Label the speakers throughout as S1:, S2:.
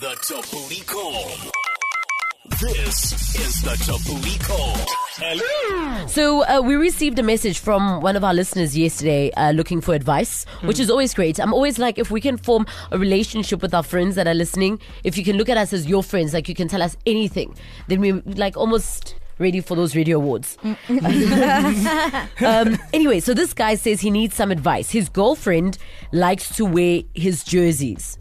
S1: The Thabooty Call. This is the Thabooty Call. Hello.
S2: So uh, we received a message from one of our listeners yesterday uh, looking for advice, which is always great. I'm always like, if we can form a relationship with our friends that are listening, if you can look at us as your friends, like you can tell us anything, then we're like almost ready for those radio awards. um, anyway, so this guy says he needs some advice. His girlfriend likes to wear his jerseys.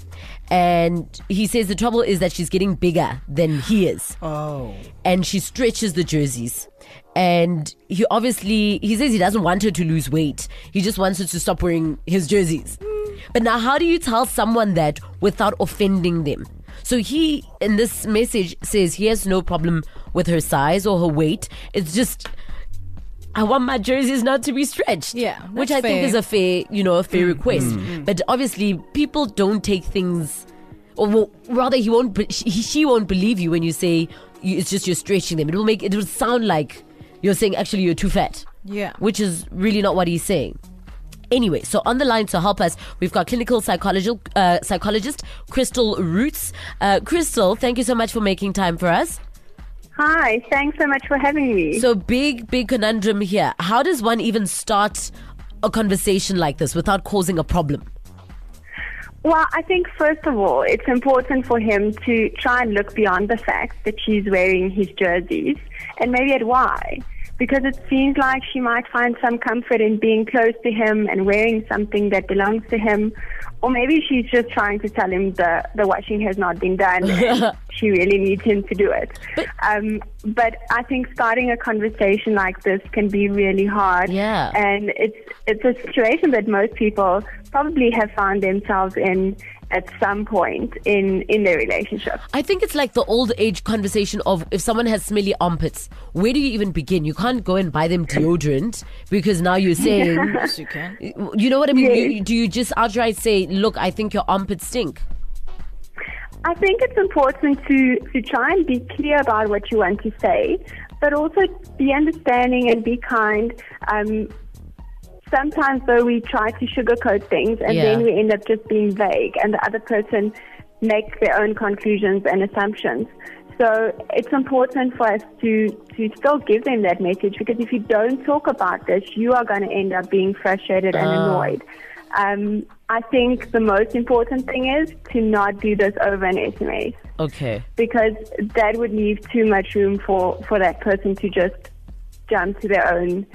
S2: And he says the trouble is that she's getting bigger than he is
S3: Oh.
S2: and she stretches the jerseys. And he obviously he says he doesn't want her to lose weight. He just wants her to stop wearing his jerseys. But now how do you tell someone that without offending them? So he in this message says he has no problem with her size or her weight. It's just I want my jerseys not to be stretched.
S3: Yeah,
S2: Which
S3: that's
S2: I think is a fair, you know, a fair request. But obviously people don't take things or well, rather he won't be- she, she won't believe you when you say you, it's just you're stretching them. It will make it will sound like you're saying actually you're too fat.
S3: Yeah.
S2: Which is really not what he's saying. Anyway, so on the line to help us, we've got clinical psychologist, uh, psychologist Christel Roets. Uh, Christel, thank you so much for making time for us.
S4: Hi, thanks so much for having me.
S2: So big, big conundrum here. How does one even start a conversation like this without causing a problem?
S4: well, I think first of all, it's important for him to try and look beyond the fact that she's wearing his jerseys and maybe at why. Because it seems like she might find some comfort in being close to him and wearing something that belongs to him. Or maybe she's just trying to tell him the, the washing has not been done she really needs him to do it.
S2: But-
S4: um, but I think starting a conversation like this can be really hard.
S2: Yeah.
S4: And it's it's a situation that most people probably have found themselves in at some point in in their relationship.
S2: I think it's like the old age conversation of if someone has smelly armpits, where do you even begin? You can't go and buy them deodorant because now you're saying,
S3: Yes, you can.
S2: you know what I mean?
S4: Yes.
S2: You, do you just outright say, look, I think your armpits stink?
S4: I think it's important to to try and be clear about what you want to say, but also be understanding and be kind. Um, sometimes though we try to sugarcoat things and
S2: Yeah.
S4: then we end up just being vague and the other person makes their own conclusions and assumptions. So it's important for us to, to still give them that message because if you don't talk about this, you are going to end up being frustrated and
S2: Ah.
S4: annoyed. Um, I think the most important thing is to not do this over an SMS
S2: Okay.
S4: because that would leave too much room for, for that person to just jump to their own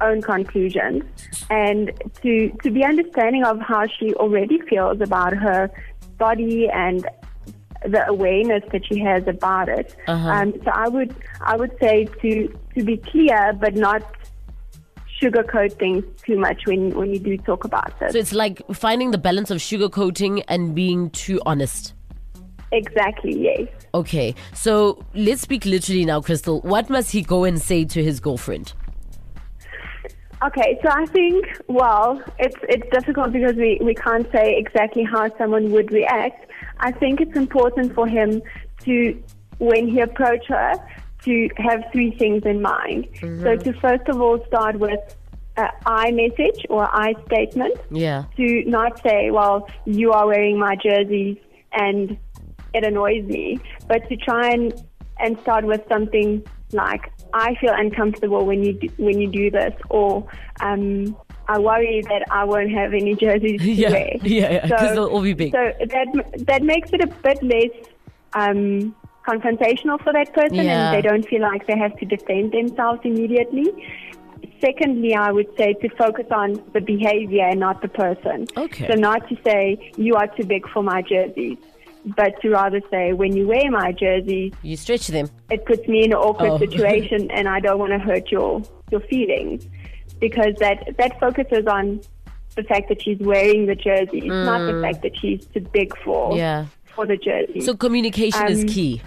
S4: own conclusions and to to be understanding of how she already feels about her body and the awareness that she has about it.
S2: Uh-huh.
S4: Um, so I would I would say to to be clear but not sugarcoat things too much when when you do talk about this.
S2: So it's like finding the balance of sugarcoating and being too honest.
S4: exactly, yes.
S2: Okay. So let's speak literally now, Christel. What must he go and say to his girlfriend?
S4: Okay, so I think, well, it's it's difficult because we, we can't say exactly how someone would react. I think it's important for him to, when he approach her, to have three things in mind. So to first of all start with I message or I statement.
S2: Yeah.
S4: To not say, well, you are wearing my jerseys and it annoys me, but to try and and start with something like I feel uncomfortable when you do, when you do this, or um, I worry that I won't have any jerseys to
S2: Yeah,
S4: wear.
S2: yeah, yeah, 'cause they'll all be big.
S4: So that that makes it a bit less um, confrontational for that person,
S2: Yeah.
S4: and they don't feel like they have to defend themselves immediately. Secondly, I would say to focus on the behavior and not the person.
S2: Okay.
S4: So not to say you are too big for my jerseys, but to rather say when you wear my jerseys,
S2: You stretch them.
S4: it puts me in an awkward
S2: Oh.
S4: situation, and I don't want to hurt your your feelings because that that focuses on the fact that she's wearing the jerseys, not the fact that she's too big for
S2: Mm. Yeah.
S4: for the jersey.
S2: So communication is
S4: Um,
S2: key.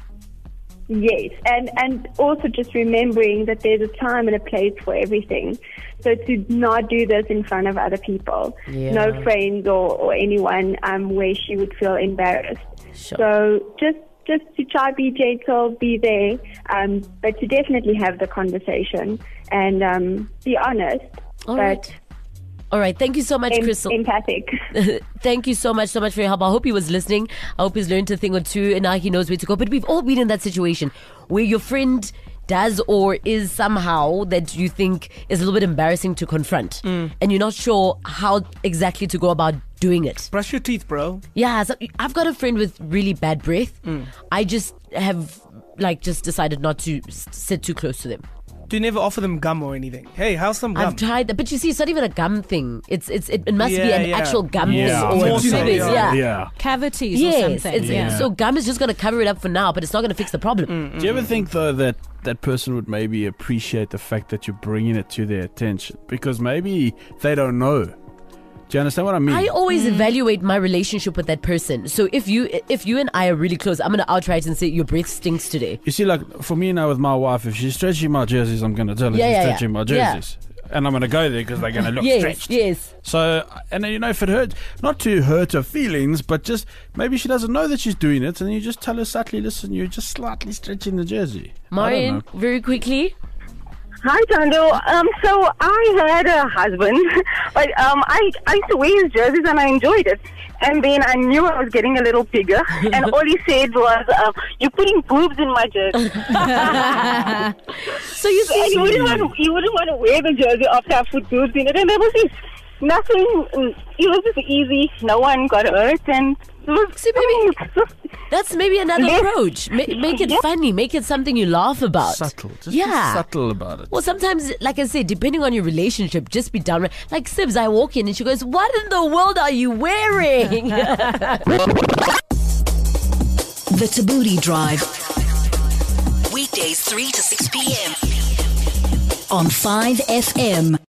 S4: Yes, and and also just remembering that there's a time and a place for everything. So to not do this in front of other people,
S2: Yeah.
S4: no friends or, or anyone um, where she would feel embarrassed.
S2: Sure.
S4: So just just to try be gentle, be there, um, but to definitely have the conversation and um, be honest.
S2: All
S4: but
S2: right. All right. Thank you so much,
S4: em-
S2: Christel.
S4: empathic.
S2: Thank you so much, so much for your help. I hope he was listening. I hope he's learned a thing or two and now he knows where to go. But we've all been in that situation where your friend does or is somehow that you think is a little bit embarrassing to confront mm. and you're not sure how exactly to go about doing it.
S3: Brush your teeth, bro.
S2: Yeah, so I've got a friend with really bad breath. Mm. I just have like just decided not to sit too close to them.
S3: Do you never offer them gum or anything? Hey, how's some gum?
S2: I've tried that, but you see, it's not even a gum thing. It's it's it, it must be
S3: Yeah,
S2: an
S3: yeah.
S2: actual gum
S5: Yeah,
S2: thing or
S5: was
S3: More so,
S2: maybe-
S3: yeah.
S2: yeah.
S5: Yeah.
S6: Cavities or
S2: Yes,
S6: something.
S2: it's,
S6: yeah.
S2: so gum is just going to cover it up for now, but it's not going to fix the problem.
S3: Mm.
S5: Do you ever think though that that person would maybe appreciate the fact that you're bringing it to their attention because maybe they don't know? Do you understand what I mean?
S2: I always mm. evaluate my relationship with that person. So if you if you and I are really close, I'm going to outright and say your breath stinks today.
S5: you see, like for me now with my wife, if she's stretching my jerseys, I'm going to tell her
S2: Yeah,
S5: she's
S2: yeah, yeah.
S5: stretching my
S2: Yeah.
S5: jerseys. And I'm going to go there because they're going to look
S2: yes,
S5: stretched.
S2: yes.
S5: So, and then, you know, if it hurts, not to hurt her feelings, but just maybe she doesn't know that she's doing it, and you just tell her subtly, listen, you're just slightly stretching the jersey. I don't
S2: Marion,
S5: know.
S2: very quickly.
S7: Hi, Tando. Um, so I had a husband, but um, I, I used to wear his jerseys and I enjoyed it. And then I knew I was getting a little bigger, and all he said was, um, "You're putting boobs in my jersey."
S2: So you see,
S7: you wouldn't want to, you wouldn't want to wear the jersey after I put boobs in it. And there was just nothing. Mm, it was just easy. No one got hurt, and it was.
S2: See,
S7: I mean,
S2: that's maybe another
S7: Yes.
S2: approach. Ma- make it
S7: Yeah.
S2: funny. Make it something you laugh about.
S5: Subtle. Just
S2: yeah.
S5: be subtle about it.
S2: Well, sometimes, like I said, depending on your relationship, just be downright. Like Sibs, I walk in and she goes, "What in the world are you wearing?"
S8: The Thabooty Drive. Weekdays 3 to 6 p.m. on 5FM.